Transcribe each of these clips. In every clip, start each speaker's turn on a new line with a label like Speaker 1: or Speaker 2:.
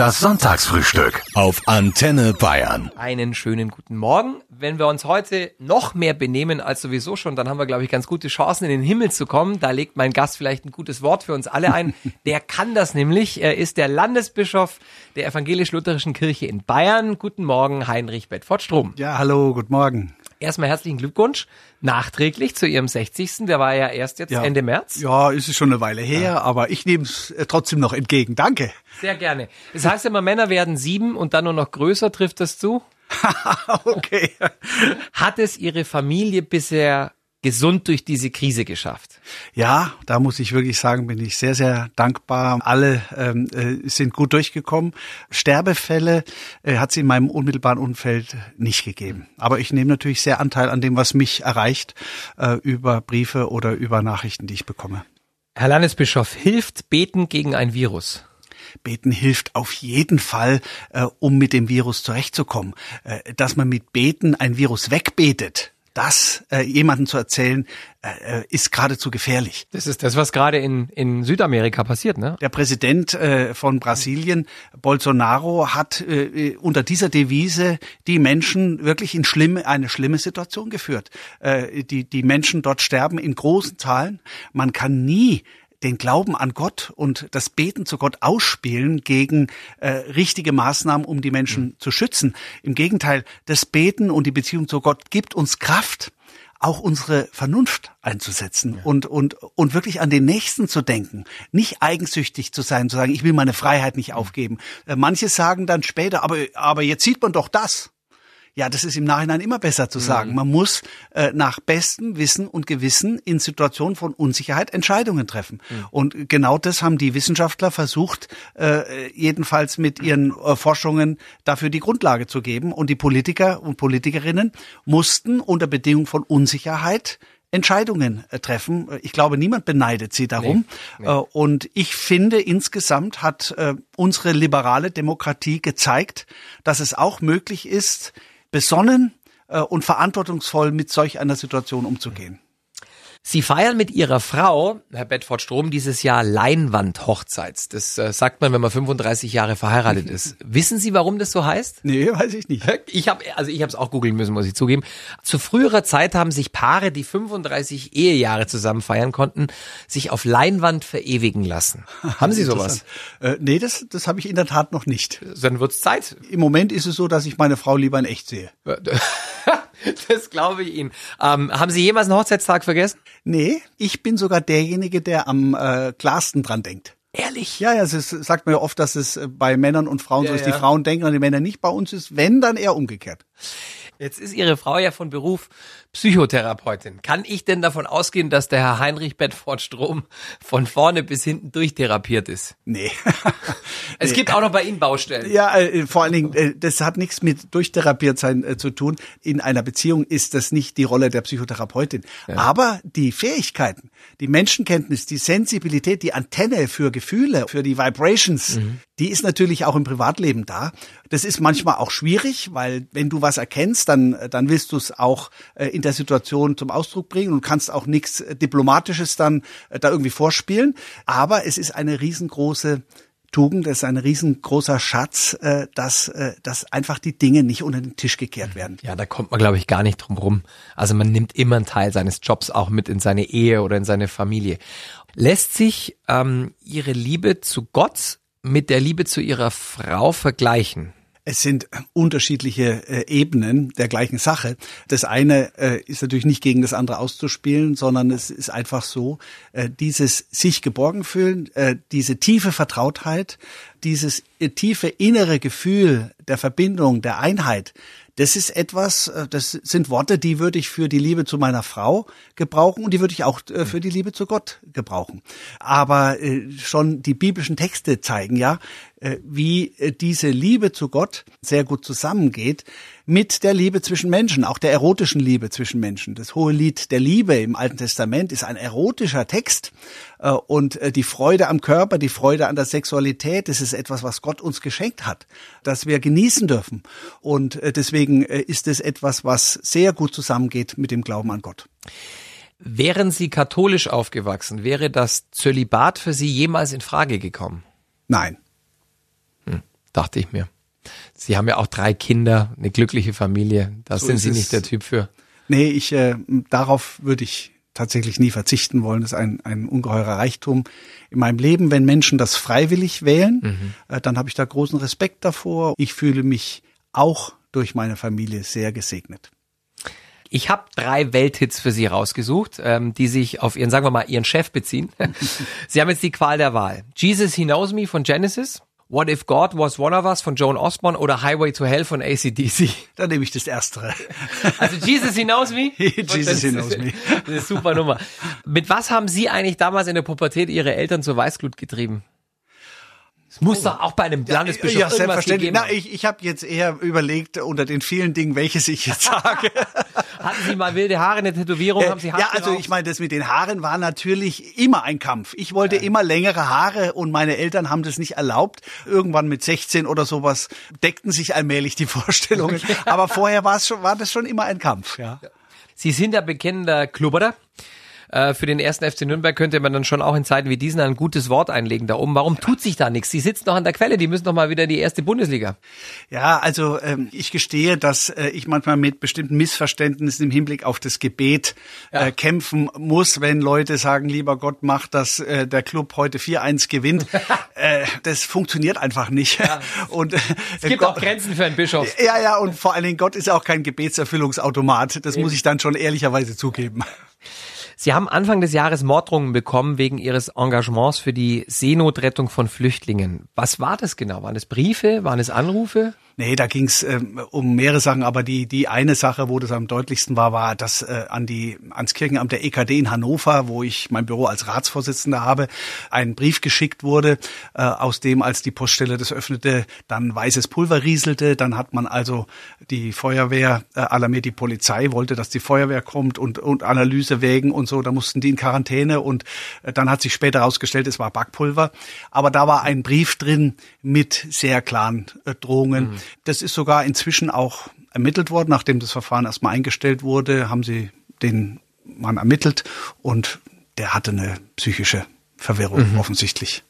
Speaker 1: Das Sonntagsfrühstück auf Antenne Bayern.
Speaker 2: Einen schönen guten Morgen. Wenn wir uns heute noch mehr benehmen als sowieso schon, dann haben wir, glaube ich, ganz gute Chancen, in den Himmel zu kommen. Da legt mein Gast vielleicht ein gutes Wort für uns alle ein. Der kann das nämlich. Er ist der Landesbischof der evangelisch-lutherischen Kirche in Bayern. Guten Morgen, Heinrich Bedford Strom.
Speaker 3: Ja, hallo, guten Morgen.
Speaker 2: Erstmal herzlichen Glückwunsch nachträglich zu Ihrem 60. Der war ja erst jetzt
Speaker 3: Ja.
Speaker 2: Ende März.
Speaker 3: Ja, ist es schon eine Weile her, aber ich nehme es trotzdem noch entgegen. Danke.
Speaker 2: Sehr gerne. Das heißt immer, Männer werden sieben und dann nur noch größer. Trifft das zu?
Speaker 3: okay.
Speaker 2: Hat es Ihre Familie bisher gesund durch diese Krise geschafft?
Speaker 3: Ja, da muss ich wirklich sagen, bin ich sehr, sehr dankbar. Alle ähm, äh, sind gut durchgekommen. Sterbefälle äh, hat es in meinem unmittelbaren Umfeld nicht gegeben. Aber ich nehme natürlich sehr Anteil an dem, was mich erreicht, äh, über Briefe oder über Nachrichten, die ich bekomme.
Speaker 2: Herr Landesbischof, hilft Beten gegen ein Virus?
Speaker 3: Beten hilft auf jeden Fall, äh, um mit dem Virus zurechtzukommen. Äh, dass man mit Beten ein Virus wegbetet, das äh, jemandem zu erzählen, äh, ist geradezu gefährlich.
Speaker 2: Das ist das, was gerade in, in Südamerika passiert, ne?
Speaker 3: Der Präsident äh, von Brasilien, Bolsonaro, hat äh, unter dieser Devise die Menschen wirklich in schlimme, eine schlimme Situation geführt. Äh, die, die Menschen dort sterben in großen Zahlen. Man kann nie den Glauben an Gott und das Beten zu Gott ausspielen gegen äh, richtige Maßnahmen, um die Menschen zu schützen. Im Gegenteil, das Beten und die Beziehung zu Gott gibt uns Kraft, auch unsere Vernunft einzusetzen und, und, und wirklich an den Nächsten zu denken. Nicht eigensüchtig zu sein, zu sagen, ich will meine Freiheit nicht aufgeben. Äh, manche sagen dann später, aber, aber jetzt sieht man doch das. Ja, das ist im Nachhinein immer besser zu sagen. Man muss äh, nach bestem Wissen und Gewissen in Situationen von Unsicherheit Entscheidungen treffen. Und genau das haben die Wissenschaftler versucht, äh, jedenfalls mit ihren äh, Forschungen dafür die Grundlage zu geben. Und die Politiker und Politikerinnen mussten unter Bedingung von Unsicherheit Entscheidungen äh, treffen. Ich glaube, niemand beneidet sie darum.
Speaker 2: Nee, nee.
Speaker 3: Äh, Und ich finde, insgesamt hat äh, unsere liberale Demokratie gezeigt, dass es auch möglich ist, besonnen äh, und verantwortungsvoll mit solch einer Situation umzugehen.
Speaker 2: Sie feiern mit Ihrer Frau, Herr Bedford Strom, dieses Jahr Leinwand-Hochzeits. Das äh, sagt man, wenn man 35 Jahre verheiratet ist. Wissen Sie, warum das so heißt?
Speaker 3: Nee, weiß ich nicht.
Speaker 2: Ich habe also ich habe es auch googeln müssen, muss ich zugeben. Zu früherer Zeit haben sich Paare, die 35 Ehejahre zusammen feiern konnten, sich auf Leinwand verewigen lassen. Haben Sie sowas?
Speaker 3: Äh, nee, das, das habe ich in der Tat noch nicht.
Speaker 2: Dann wird's Zeit.
Speaker 3: Im Moment ist es so, dass ich meine Frau lieber in echt sehe.
Speaker 2: Das glaube ich Ihnen. Ähm, haben Sie jemals einen Hochzeitstag vergessen?
Speaker 3: Nee, ich bin sogar derjenige, der am äh, klarsten dran denkt.
Speaker 2: Ehrlich?
Speaker 3: Ja, ja, es ist, sagt man ja oft, dass es äh, bei Männern und Frauen
Speaker 2: Ja,
Speaker 3: so ist.
Speaker 2: ja.
Speaker 3: Die Frauen denken an die Männer nicht, bei uns ist, wenn, dann eher umgekehrt.
Speaker 2: Jetzt ist Ihre Frau ja von Beruf Psychotherapeutin. Kann ich denn davon ausgehen, dass der Herr Heinrich Bedford Strom von vorne bis hinten durchtherapiert ist?
Speaker 3: Nee.
Speaker 2: Es gibt auch noch bei Ihnen Baustellen.
Speaker 3: Ja, äh, vor allen Dingen, äh, das hat nichts mit durchtherapiert sein äh, zu tun. In einer Beziehung ist das nicht die Rolle der Psychotherapeutin. Aber die Fähigkeiten, die Menschenkenntnis, die Sensibilität, die Antenne für Gefühle, für die Vibrations, die ist natürlich auch im Privatleben da. Das ist manchmal auch schwierig, weil wenn du was erkennst, dann, dann willst du es auch äh, in der Situation zum Ausdruck bringen und kannst auch nichts äh, Diplomatisches dann äh, da irgendwie vorspielen. Aber es ist eine riesengroße Tugend, es ist ein riesengroßer Schatz, äh, dass, äh, dass einfach die Dinge nicht unter den Tisch gekehrt werden.
Speaker 2: Ja, da kommt man, glaube ich, gar nicht drum rum. Also man nimmt immer einen Teil seines Jobs auch mit in seine Ehe oder in seine Familie. Lässt sich ähm, Ihre Liebe zu Gott mit der Liebe zu Ihrer Frau vergleichen?
Speaker 3: Es sind unterschiedliche äh, Ebenen der gleichen Sache. Das eine äh, ist natürlich nicht gegen das andere auszuspielen, sondern es ist einfach so, äh, dieses sich geborgen fühlen, äh, diese tiefe Vertrautheit, dieses äh, tiefe innere Gefühl der Verbindung, der Einheit, das ist etwas, äh, das sind Worte, die würde ich für die Liebe zu meiner Frau gebrauchen und die würde ich auch äh, für die Liebe zu Gott gebrauchen. Aber äh, schon die biblischen Texte zeigen ja, äh, wie äh, diese Liebe zu Gott sehr gut zusammengeht mit der Liebe zwischen Menschen, auch der erotischen Liebe zwischen Menschen. Das hohe Lied der Liebe im Alten Testament ist ein erotischer Text äh, und äh, die Freude am Körper, die Freude an der Sexualität, das ist etwas, was Gott uns geschenkt hat, das wir genießen dürfen. Und äh, deswegen äh, ist es etwas, was sehr gut zusammengeht mit dem Glauben an Gott.
Speaker 2: Wären Sie katholisch aufgewachsen, wäre das Zölibat für Sie jemals in Frage gekommen?
Speaker 3: Nein.
Speaker 2: Dachte ich mir. Sie haben ja auch drei Kinder, eine glückliche Familie. Da so sind Sie nicht der Typ für.
Speaker 3: Nee, ich äh, darauf würde ich tatsächlich nie verzichten wollen. Das ist ein, ein ungeheurer Reichtum in meinem Leben. Wenn Menschen das freiwillig wählen, mhm. äh, dann habe ich da großen Respekt davor. Ich fühle mich auch durch meine Familie sehr gesegnet.
Speaker 2: Ich habe drei Welthits für Sie rausgesucht, ähm, die sich auf Ihren, sagen wir mal, Ihren Chef beziehen. Sie haben jetzt die Qual der Wahl. Jesus He Knows Me von Genesis, What If God Was One of Us von Joan Osborne oder Highway to Hell von ACDC?
Speaker 3: Dann nehme ich das Erstere.
Speaker 2: Also Jesus He Knows Me?
Speaker 3: Jesus He Knows Me.
Speaker 2: Das ist eine super Nummer. Mit was haben Sie eigentlich damals in der Pubertät Ihre Eltern zur Weißglut getrieben? Es muss oh. doch auch bei einem Landesbischof ja, ja, selbstverständlich.
Speaker 3: Na, ich, ich habe jetzt eher überlegt unter den vielen Dingen, welches ich jetzt sage.
Speaker 2: Hatten Sie mal wilde Haare, eine Tätowierung? Äh, haben Sie Haare
Speaker 3: ja, also ich meine, das mit den Haaren war natürlich immer ein Kampf. Ich wollte ja. immer längere Haare und meine Eltern haben das nicht erlaubt. Irgendwann mit 16 oder sowas deckten sich allmählich die Vorstellungen. Aber vorher war es schon, war das schon immer ein Kampf. Ja.
Speaker 2: Sie sind ja bekennender Klubberer. Äh, für den ersten FC Nürnberg könnte man dann schon auch in Zeiten wie diesen ein gutes Wort einlegen da oben. Warum tut sich da nichts? Sie sitzen doch an der Quelle, die müssen doch mal wieder die erste Bundesliga.
Speaker 3: Ja, also ähm, ich gestehe, dass äh, ich manchmal mit bestimmten Missverständnissen im Hinblick auf das Gebet äh, ja. kämpfen muss, wenn Leute sagen, lieber Gott, mach, dass äh, der Club heute 4-1 gewinnt. äh, das funktioniert einfach nicht. Ja.
Speaker 2: Und, äh, es gibt Gott, auch Grenzen für einen Bischof.
Speaker 3: Ja, ja, und vor allen Dingen Gott ist auch kein Gebetserfüllungsautomat. Das Eben. muss ich dann schon ehrlicherweise zugeben.
Speaker 2: Sie haben Anfang des Jahres Morddrohungen bekommen wegen Ihres Engagements für die Seenotrettung von Flüchtlingen. Was war das genau? Waren es Briefe? Waren es Anrufe?
Speaker 3: Nee, da ging es ähm, um mehrere Sachen, aber die die eine Sache, wo das am deutlichsten war, war, dass äh, an die ans Kirchenamt der EKD in Hannover, wo ich mein Büro als Ratsvorsitzender habe, ein Brief geschickt wurde, äh, aus dem als die Poststelle das öffnete, dann weißes Pulver rieselte, dann hat man also die Feuerwehr äh, alarmiert, die Polizei wollte, dass die Feuerwehr kommt und und Analyse wägen und so, da mussten die in Quarantäne und äh, dann hat sich später herausgestellt, es war Backpulver, aber da war ein Brief drin mit sehr klaren äh, Drohungen. Mhm. Das ist sogar inzwischen auch ermittelt worden. Nachdem das Verfahren erstmal eingestellt wurde, haben sie den Mann ermittelt und der hatte eine psychische Verwirrung mhm. offensichtlich.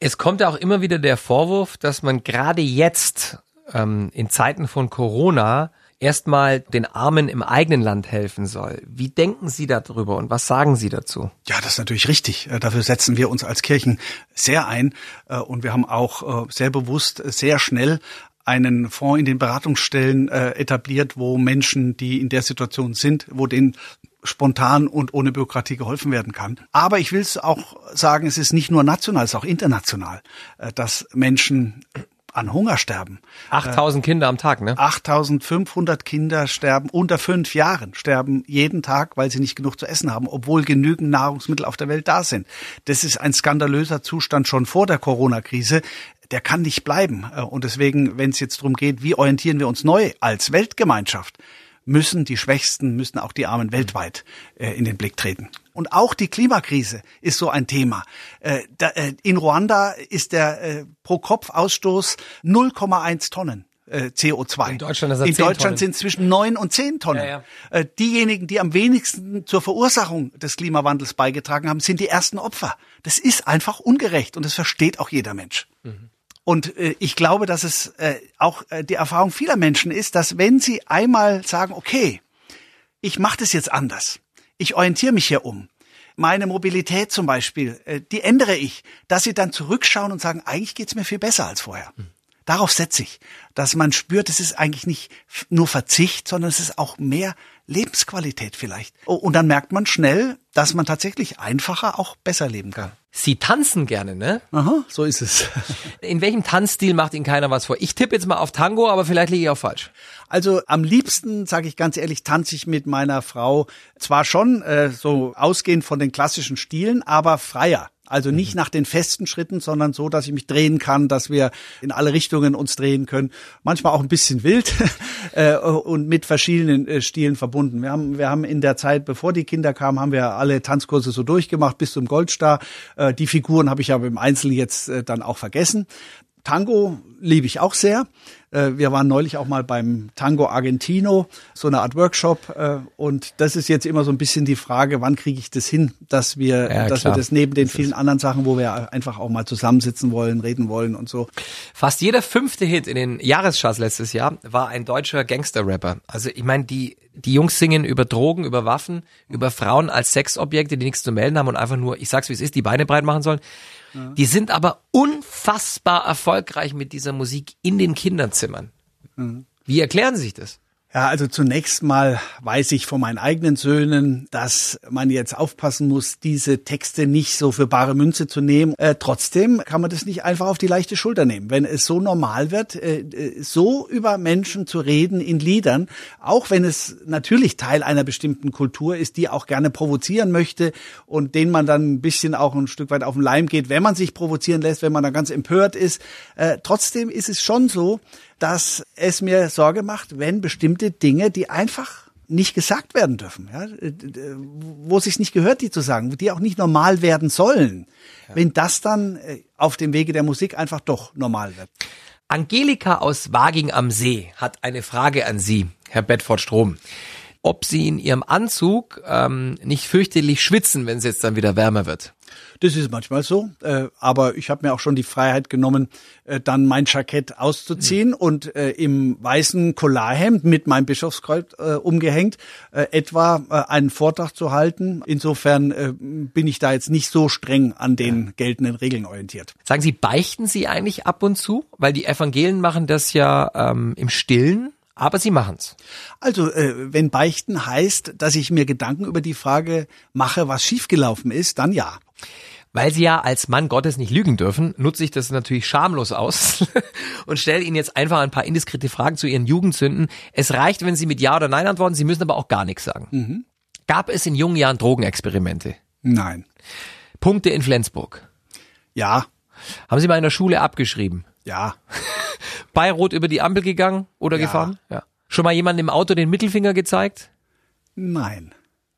Speaker 2: Es kommt ja auch immer wieder der Vorwurf, dass man gerade jetzt ähm, in Zeiten von Corona erstmal den Armen im eigenen Land helfen soll. Wie denken Sie darüber und was sagen Sie dazu?
Speaker 3: Ja, das ist natürlich richtig. Äh, dafür setzen wir uns als Kirchen sehr ein äh, und wir haben auch äh, sehr bewusst sehr schnell einen Fonds in den Beratungsstellen äh, etabliert, wo Menschen, die in der Situation sind, wo denen spontan und ohne Bürokratie geholfen werden kann. Aber ich will es auch sagen, es ist nicht nur national, es ist auch international, äh, dass Menschen an Hunger sterben.
Speaker 2: 8000 äh, Kinder am Tag, ne?
Speaker 3: 8500 Kinder sterben unter fünf Jahren, sterben jeden Tag, weil sie nicht genug zu essen haben, obwohl genügend Nahrungsmittel auf der Welt da sind. Das ist ein skandalöser Zustand schon vor der Corona-Krise der kann nicht bleiben. Äh, und deswegen, wenn es jetzt darum geht, wie orientieren wir uns neu als Weltgemeinschaft, müssen die Schwächsten, müssen auch die Armen weltweit äh, in den Blick treten. Und auch die Klimakrise ist so ein Thema. Äh, da, äh, in Ruanda ist der äh, Pro-Kopf-Ausstoß 0,1 Tonnen. Äh, CO2.
Speaker 2: In Deutschland,
Speaker 3: In Deutschland sind zwischen neun und zehn Tonnen. Ja, ja. Diejenigen, die am wenigsten zur Verursachung des Klimawandels beigetragen haben, sind die ersten Opfer. Das ist einfach ungerecht und das versteht auch jeder Mensch. Mhm. Und äh, ich glaube, dass es äh, auch äh, die Erfahrung vieler Menschen ist, dass wenn sie einmal sagen, okay, ich mache das jetzt anders, ich orientiere mich hier um, meine Mobilität zum Beispiel, äh, die ändere ich, dass sie dann zurückschauen und sagen, eigentlich geht's mir viel besser als vorher. Hm. Darauf setze ich, dass man spürt, es ist eigentlich nicht nur Verzicht, sondern es ist auch mehr Lebensqualität vielleicht. Und dann merkt man schnell, dass man tatsächlich einfacher auch besser leben kann.
Speaker 2: Sie tanzen gerne, ne?
Speaker 3: Aha, so ist es.
Speaker 2: In welchem Tanzstil macht Ihnen keiner was vor? Ich tippe jetzt mal auf Tango, aber vielleicht liege ich auch falsch.
Speaker 3: Also am liebsten, sage ich ganz ehrlich, tanze ich mit meiner Frau zwar schon äh, so ausgehend von den klassischen Stilen, aber freier. Also nicht mhm. nach den festen Schritten, sondern so, dass ich mich drehen kann, dass wir in alle Richtungen uns drehen können. Manchmal auch ein bisschen wild äh, und mit verschiedenen äh, Stilen verbunden. Wir haben, wir haben in der Zeit, bevor die Kinder kamen, haben wir alle Tanzkurse so durchgemacht bis zum Goldstar. Äh, die Figuren habe ich aber im Einzelnen jetzt dann auch vergessen. Tango liebe ich auch sehr. Äh, wir waren neulich auch mal beim Tango Argentino, so eine Art Workshop. Äh, und das ist jetzt immer so ein bisschen die Frage, wann kriege ich das hin, dass wir,
Speaker 2: Ja,
Speaker 3: dass
Speaker 2: klar.
Speaker 3: wir das neben den
Speaker 2: Das
Speaker 3: vielen anderen Sachen, wo wir einfach auch mal zusammensitzen wollen, reden wollen und so.
Speaker 2: Fast jeder fünfte Hit in den Jahrescharts letztes Jahr war ein deutscher Gangster-Rapper. Also ich meine, die, die Jungs singen über Drogen, über Waffen, über Frauen als Sexobjekte, die nichts zu melden haben und einfach nur, ich sag's wie es ist, die Beine breit machen sollen. Die sind aber unfassbar erfolgreich mit dieser Musik in den Kinderzimmern. Wie erklären Sie sich das?
Speaker 3: Ja, also zunächst mal weiß ich von meinen eigenen Söhnen, dass man jetzt aufpassen muss, diese Texte nicht so für bare Münze zu nehmen. Äh, trotzdem kann man das nicht einfach auf die leichte Schulter nehmen. Wenn es so normal wird, äh, äh, so über Menschen zu reden in Liedern, auch wenn es natürlich Teil einer bestimmten Kultur ist, die auch gerne provozieren möchte und denen man dann ein bisschen auch ein Stück weit auf den Leim geht, wenn man sich provozieren lässt, wenn man dann ganz empört ist. Äh, trotzdem ist es schon so, dass es mir Sorge macht, wenn bestimmte Dinge, die einfach nicht gesagt werden dürfen, ja, wo es sich nicht gehört, die zu sagen, die auch nicht normal werden sollen, wenn das dann äh, auf dem Wege der Musik einfach doch normal wird.
Speaker 2: Angelika aus Waging am See hat eine Frage an Sie, Herr Bedford Strom. Ob Sie in Ihrem Anzug ähm, nicht fürchterlich schwitzen, wenn es jetzt dann wieder wärmer wird.
Speaker 3: Das ist manchmal so, äh, aber ich habe mir auch schon die Freiheit genommen, äh, dann mein Jackett auszuziehen und äh, im weißen Collarhemd mit meinem Bischofskreuz äh, umgehängt äh, etwa äh, einen Vortrag zu halten. Insofern äh, bin ich da jetzt nicht so streng an den geltenden Regeln orientiert.
Speaker 2: Sagen Sie, beichten Sie eigentlich ab und zu? Weil die Evangelien machen das ja ähm, im Stillen, aber sie machen's.
Speaker 3: Also, äh, wenn Beichten heißt, dass ich mir Gedanken über die Frage mache, was schiefgelaufen ist, dann ja.
Speaker 2: Weil Sie ja als Mann Gottes nicht lügen dürfen, nutze ich das natürlich schamlos aus und stelle Ihnen jetzt einfach ein paar indiskrete Fragen zu Ihren Jugendsünden. Es reicht, wenn Sie mit Ja oder Nein antworten, Sie müssen aber auch gar nichts sagen. Gab es in jungen Jahren Drogenexperimente?
Speaker 3: Nein.
Speaker 2: Punkte in Flensburg?
Speaker 3: Ja,
Speaker 2: Haben Sie mal in der Schule abgeschrieben?
Speaker 3: ja,
Speaker 2: Bei Rot über die Ampel gegangen oder
Speaker 3: Ja.
Speaker 2: gefahren? Ja. Schon mal jemand im Auto den Mittelfinger gezeigt?
Speaker 3: nein.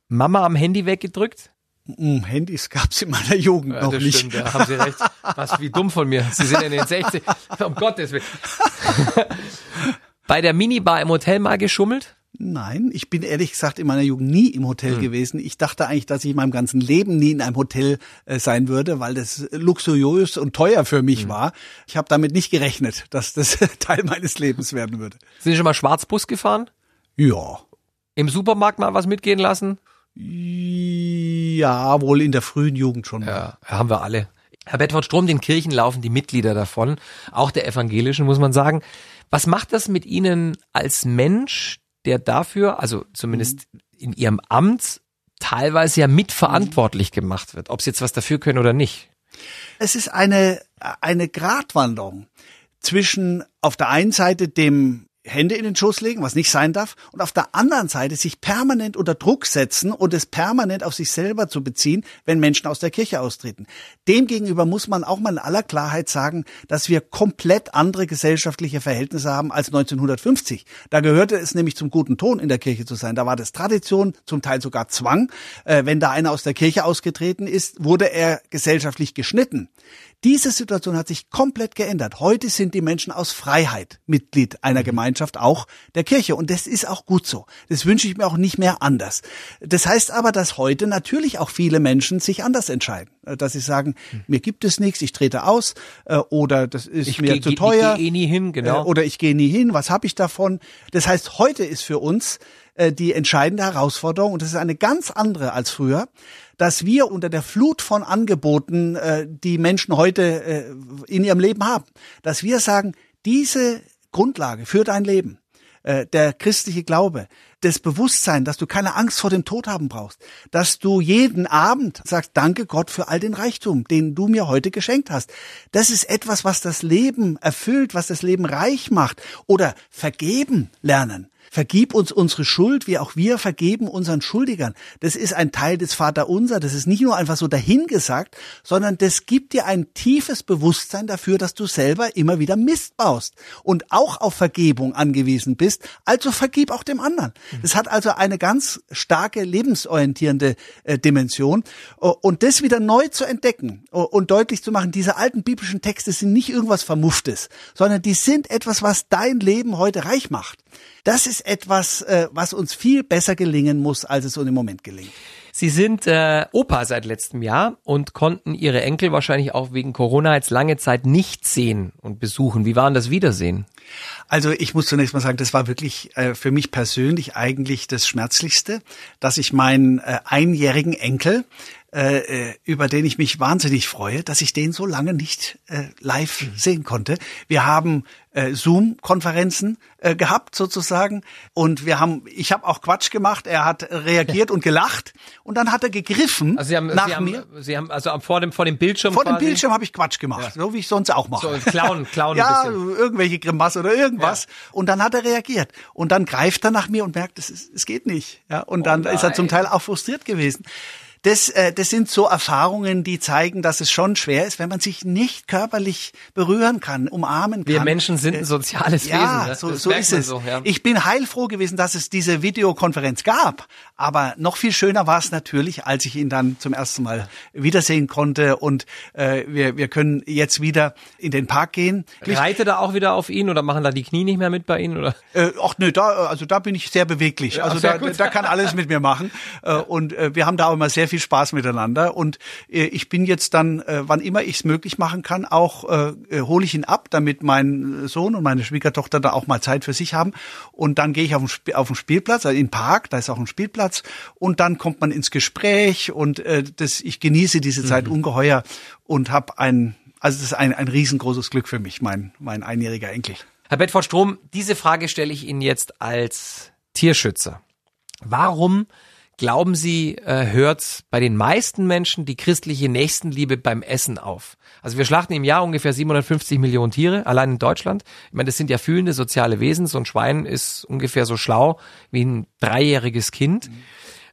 Speaker 2: Mama am Handy weggedrückt?
Speaker 3: Hm, Handys gab's in meiner Jugend
Speaker 2: Ja,
Speaker 3: noch
Speaker 2: das
Speaker 3: nicht.
Speaker 2: stimmt, da haben Sie recht. Was, wie dumm von mir. Sie sind in den 60. Um Gottes Willen. Bei der Minibar im Hotel mal geschummelt?
Speaker 3: Nein, ich bin ehrlich gesagt in meiner Jugend nie im Hotel gewesen. Ich dachte eigentlich, dass ich in meinem ganzen Leben nie in einem Hotel äh, sein würde, weil das luxuriös und teuer für mich war. Ich habe damit nicht gerechnet, dass das Teil meines Lebens werden würde.
Speaker 2: Sind Sie schon mal Schwarzbus gefahren?
Speaker 3: Ja.
Speaker 2: Im Supermarkt mal was mitgehen lassen?
Speaker 3: Ja, wohl in der frühen Jugend schon.
Speaker 2: Ja, haben wir alle. Herr Bedford Strom, den Kirchen laufen die Mitglieder davon, auch der evangelischen, muss man sagen. Was macht das mit Ihnen als Mensch, der dafür, also zumindest in Ihrem Amt, teilweise ja mitverantwortlich gemacht wird, ob Sie jetzt was dafür können oder nicht?
Speaker 3: Es ist eine, eine Gratwanderung zwischen auf der einen Seite dem Hände in den Schoß legen, was nicht sein darf, und auf der anderen Seite sich permanent unter Druck setzen und es permanent auf sich selber zu beziehen, wenn Menschen aus der Kirche austreten. Demgegenüber muss man auch mal in aller Klarheit sagen, dass wir komplett andere gesellschaftliche Verhältnisse haben als 1950. Da gehörte es nämlich zum guten Ton, in der Kirche zu sein. Da war das Tradition, zum Teil sogar Zwang. Äh, wenn da einer aus der Kirche ausgetreten ist, wurde er gesellschaftlich geschnitten. Diese Situation hat sich komplett geändert. Heute sind die Menschen aus Freiheit Mitglied einer Gemeinschaft, auch der Kirche. Und das ist auch gut so. Das wünsche ich mir auch nicht mehr anders. Das heißt aber, dass heute natürlich auch viele Menschen sich anders entscheiden. Äh, Dass sie sagen, mir gibt es nichts, ich trete aus äh, oder das ist
Speaker 2: Ich
Speaker 3: mir
Speaker 2: geh-
Speaker 3: zu teuer.
Speaker 2: ich geh eh nie hin, genau.
Speaker 3: Äh, Oder ich gehe nie hin, was habe ich davon? Das heißt, heute ist für uns äh, die entscheidende Herausforderung, und das ist eine ganz andere als früher, dass wir unter der Flut von Angeboten, äh, die Menschen heute äh, in ihrem Leben haben, dass wir sagen, diese Grundlage für dein Leben, der christliche Glaube, das Bewusstsein, dass du keine Angst vor dem Tod haben brauchst, dass du jeden Abend sagst, danke Gott für all den Reichtum, den du mir heute geschenkt hast. Das ist etwas, was das Leben erfüllt, was das Leben reich macht. Oder vergeben lernen. Vergib uns unsere Schuld, wie auch wir vergeben unseren Schuldigern. Das ist ein Teil des Vaterunser. Das ist nicht nur einfach so dahingesagt, sondern das gibt dir ein tiefes Bewusstsein dafür, dass du selber immer wieder Mist baust und auch auf Vergebung angewiesen bist. Also vergib auch dem anderen. Es hat also eine ganz starke lebensorientierende äh, Dimension. Und das wieder neu zu entdecken und deutlich zu machen, diese alten biblischen Texte sind nicht irgendwas Vermufftes, sondern die sind etwas, was dein Leben heute reich macht. Das ist etwas, äh, was uns viel besser gelingen muss, als es uns im Moment gelingt.
Speaker 2: Sie sind äh, Opa seit letztem Jahr und konnten Ihre Enkel wahrscheinlich auch wegen Corona jetzt lange Zeit nicht sehen und besuchen. Wie waren das Wiedersehen?
Speaker 3: Also ich muss zunächst mal sagen, das war wirklich äh, für mich persönlich eigentlich das Schmerzlichste, dass ich meinen äh, einjährigen Enkel äh, äh, über den ich mich wahnsinnig freue, dass ich den so lange nicht äh, live mhm. sehen konnte. Wir haben äh, Zoom-Konferenzen äh, gehabt sozusagen und wir haben, ich habe auch Quatsch gemacht. Er hat reagiert und gelacht und dann hat er gegriffen
Speaker 2: also Sie haben,
Speaker 3: nach
Speaker 2: Sie haben,
Speaker 3: mir.
Speaker 2: Sie haben also vor dem vor dem Bildschirm
Speaker 3: vor dem Bildschirm habe ich Quatsch gemacht, ja. so wie ich sonst auch mache.
Speaker 2: So klauen, klauen
Speaker 3: ja, irgendwelche Grimasse oder irgendwas. Ja. Und dann hat er reagiert und dann greift er nach mir und merkt, es, es geht nicht. Ja, und dann oh ist er zum Teil auch frustriert gewesen das, äh, das sind so Erfahrungen, die zeigen, dass es schon schwer ist, wenn man sich nicht körperlich berühren kann, umarmen kann.
Speaker 2: Wir Menschen sind ein soziales
Speaker 3: ja,
Speaker 2: Wesen.
Speaker 3: Ja, so, so ist es. So, ja. Ich bin heilfroh gewesen, dass es diese Videokonferenz gab. Aber noch viel schöner war es natürlich, als ich ihn dann zum ersten Mal wiedersehen konnte und äh, wir, wir können jetzt wieder in den Park gehen.
Speaker 2: Reitet er auch wieder auf ihn oder machen da die Knie nicht mehr mit bei Ihnen? Oder?
Speaker 3: Äh, ach nö, da, also da bin ich sehr beweglich. Also ja, da, da kann alles mit mir machen. Äh, und äh, wir haben da auch immer sehr viel viel Spaß miteinander. Und äh, ich bin jetzt dann, äh, wann immer ich es möglich machen kann, auch äh, äh, hole ich ihn ab, damit mein Sohn und meine Schwiegertochter da auch mal Zeit für sich haben. Und dann gehe ich auf den, Sp auf den Spielplatz, also in den Park, da ist auch ein Spielplatz. Und dann kommt man ins Gespräch und äh, das, ich genieße diese Zeit mhm. ungeheuer und habe ein, also das ist ein, ein riesengroßes Glück für mich, mein, mein einjähriger Enkel.
Speaker 2: Herr Bedford Strom, diese Frage stelle ich Ihnen jetzt als Tierschützer. Warum Glauben Sie, äh, hört bei den meisten Menschen die christliche Nächstenliebe beim Essen auf? Also wir schlachten im Jahr ungefähr 750 Millionen Tiere, allein in Deutschland. Ich meine, das sind ja fühlende soziale Wesen. So ein Schwein ist ungefähr so schlau wie ein dreijähriges Kind.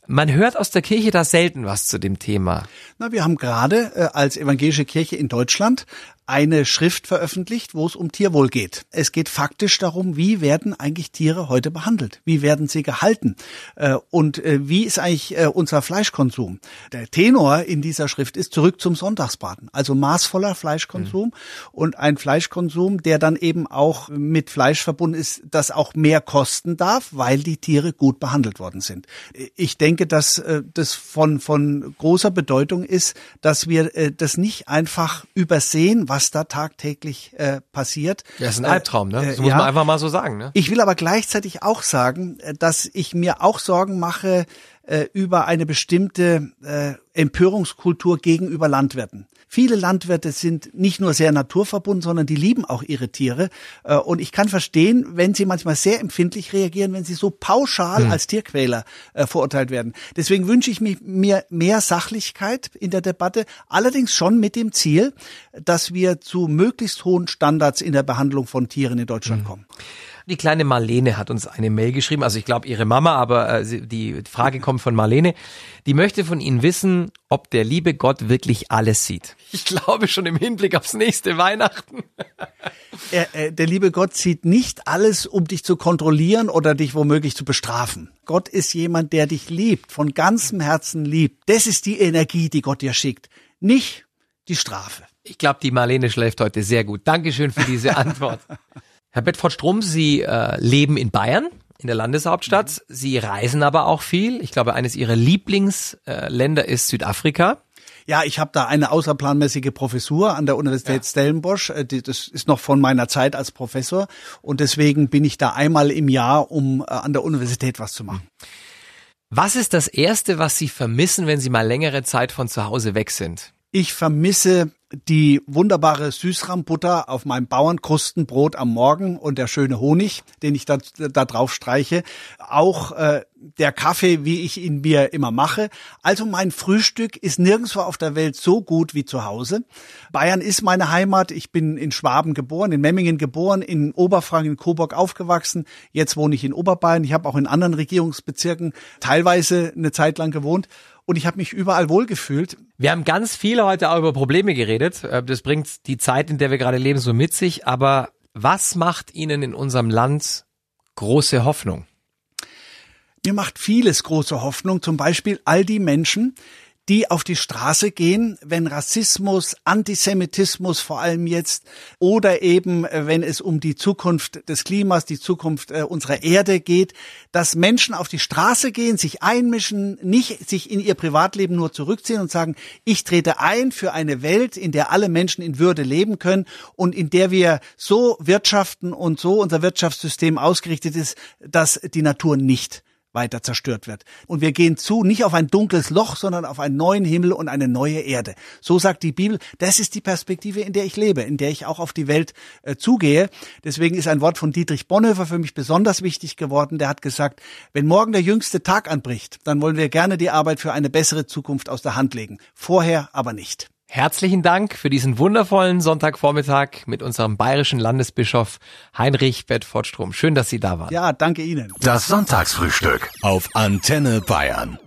Speaker 2: Man hört aus der Kirche da selten was zu dem Thema.
Speaker 3: Na, wir haben gerade äh, als evangelische Kirche in Deutschland eine Schrift veröffentlicht, wo es um Tierwohl geht. Es geht faktisch darum, wie werden eigentlich Tiere heute behandelt? Wie werden sie gehalten? Äh, und äh, wie ist eigentlich äh, unser Fleischkonsum? Der Tenor in dieser Schrift ist zurück zum Sonntagsbraten, also maßvoller Fleischkonsum mhm. und ein Fleischkonsum, der dann eben auch mit Fleisch verbunden ist, das auch mehr kosten darf, weil die Tiere gut behandelt worden sind. Ich denke, dass das von, von großer Bedeutung ist, dass wir das nicht einfach übersehen, was da tagtäglich äh, passiert.
Speaker 2: Ja, ist ein Albtraum, ne? Das äh, muss ja. man einfach mal so sagen, ne?
Speaker 3: Ich will aber gleichzeitig auch sagen, äh, dass ich mir auch Sorgen mache äh, über eine bestimmte äh, Empörungskultur gegenüber Landwirten. Viele Landwirte sind nicht nur sehr naturverbunden, sondern die lieben auch ihre Tiere. Äh, und ich kann verstehen, wenn sie manchmal sehr empfindlich reagieren, wenn sie so pauschal hm. als Tierquäler äh, verurteilt werden. Deswegen wünsche ich mir mehr Sachlichkeit in der Debatte, allerdings schon mit dem Ziel, dass wir zu möglichst hohen Standards in der Behandlung von Tieren in Deutschland hm. kommen.
Speaker 2: Die kleine Marlene hat uns eine Mail geschrieben, also ich glaube ihre Mama, aber äh, die Frage kommt von Marlene. Die möchte von Ihnen wissen, ob der liebe Gott wirklich alles sieht. Ich glaube schon im Hinblick aufs nächste Weihnachten.
Speaker 3: Er, äh, der liebe Gott sieht nicht alles, um dich zu kontrollieren oder dich womöglich zu bestrafen. Gott ist jemand, der dich liebt, von ganzem Herzen liebt. Das ist die Energie, die Gott dir schickt, nicht die Strafe.
Speaker 2: Ich glaube, die Marlene schläft heute sehr gut. Dankeschön für diese Antwort. Herr Bedford Strom, Sie äh, leben in Bayern, in der Landeshauptstadt. Mhm. Sie reisen aber auch viel. Ich glaube, eines Ihrer Lieblingsländer ist Südafrika.
Speaker 3: Ja, ich habe da eine außerplanmäßige Professur an der Universität ja. Stellenbosch. Äh, das ist noch von meiner Zeit als Professor und deswegen bin ich da einmal im Jahr, um äh, an der Universität was zu machen.
Speaker 2: Was ist das Erste, was Sie vermissen, wenn Sie mal längere Zeit von zu Hause weg sind?
Speaker 3: Ich vermisse die wunderbare Süßrahmbutter auf meinem Bauernkrustenbrot am Morgen und der schöne Honig, den ich da, da drauf streiche. Auch äh, der Kaffee, wie ich ihn mir immer mache. Also mein Frühstück ist nirgendwo auf der Welt so gut wie zu Hause. Bayern ist meine Heimat. Ich bin in Schwaben geboren, in Memmingen geboren, in Oberfranken, in Coburg aufgewachsen. Jetzt wohne ich in Oberbayern. Ich habe auch in anderen Regierungsbezirken teilweise eine Zeit lang gewohnt und ich habe mich überall wohlgefühlt.
Speaker 2: Wir haben ganz viel heute auch über Probleme geredet. Äh, das bringt die Zeit, in der wir gerade leben, so mit sich. Aber was macht Ihnen in unserem Land große Hoffnung?
Speaker 3: Mir macht vieles große Hoffnung, zum Beispiel all die Menschen, die auf die Straße gehen, wenn Rassismus, Antisemitismus vor allem jetzt oder eben äh, wenn es um die Zukunft des Klimas, die Zukunft äh, unserer Erde geht, dass Menschen auf die Straße gehen, sich einmischen, nicht sich in ihr Privatleben nur zurückziehen und sagen, ich trete ein für eine Welt, in der alle Menschen in Würde leben können und in der wir so wirtschaften und so unser Wirtschaftssystem ausgerichtet ist, dass die Natur nicht weiter zerstört wird. Und wir gehen zu, nicht auf ein dunkles Loch, sondern auf einen neuen Himmel und eine neue Erde. So sagt die Bibel, das ist die Perspektive, in der ich lebe, in der ich auch auf die Welt äh, zugehe. Deswegen ist ein Wort von Dietrich Bonhoeffer für mich besonders wichtig geworden. Der hat gesagt, wenn morgen der jüngste Tag anbricht, dann wollen wir gerne die Arbeit für eine bessere Zukunft aus der Hand legen. Vorher aber nicht.
Speaker 2: Herzlichen Dank für diesen wundervollen Sonntagvormittag mit unserem bayerischen Landesbischof Heinrich Bedford Strom. Schön, dass Sie da waren.
Speaker 3: Ja, danke Ihnen.
Speaker 1: Das Sonntagsfrühstück auf Antenne Bayern.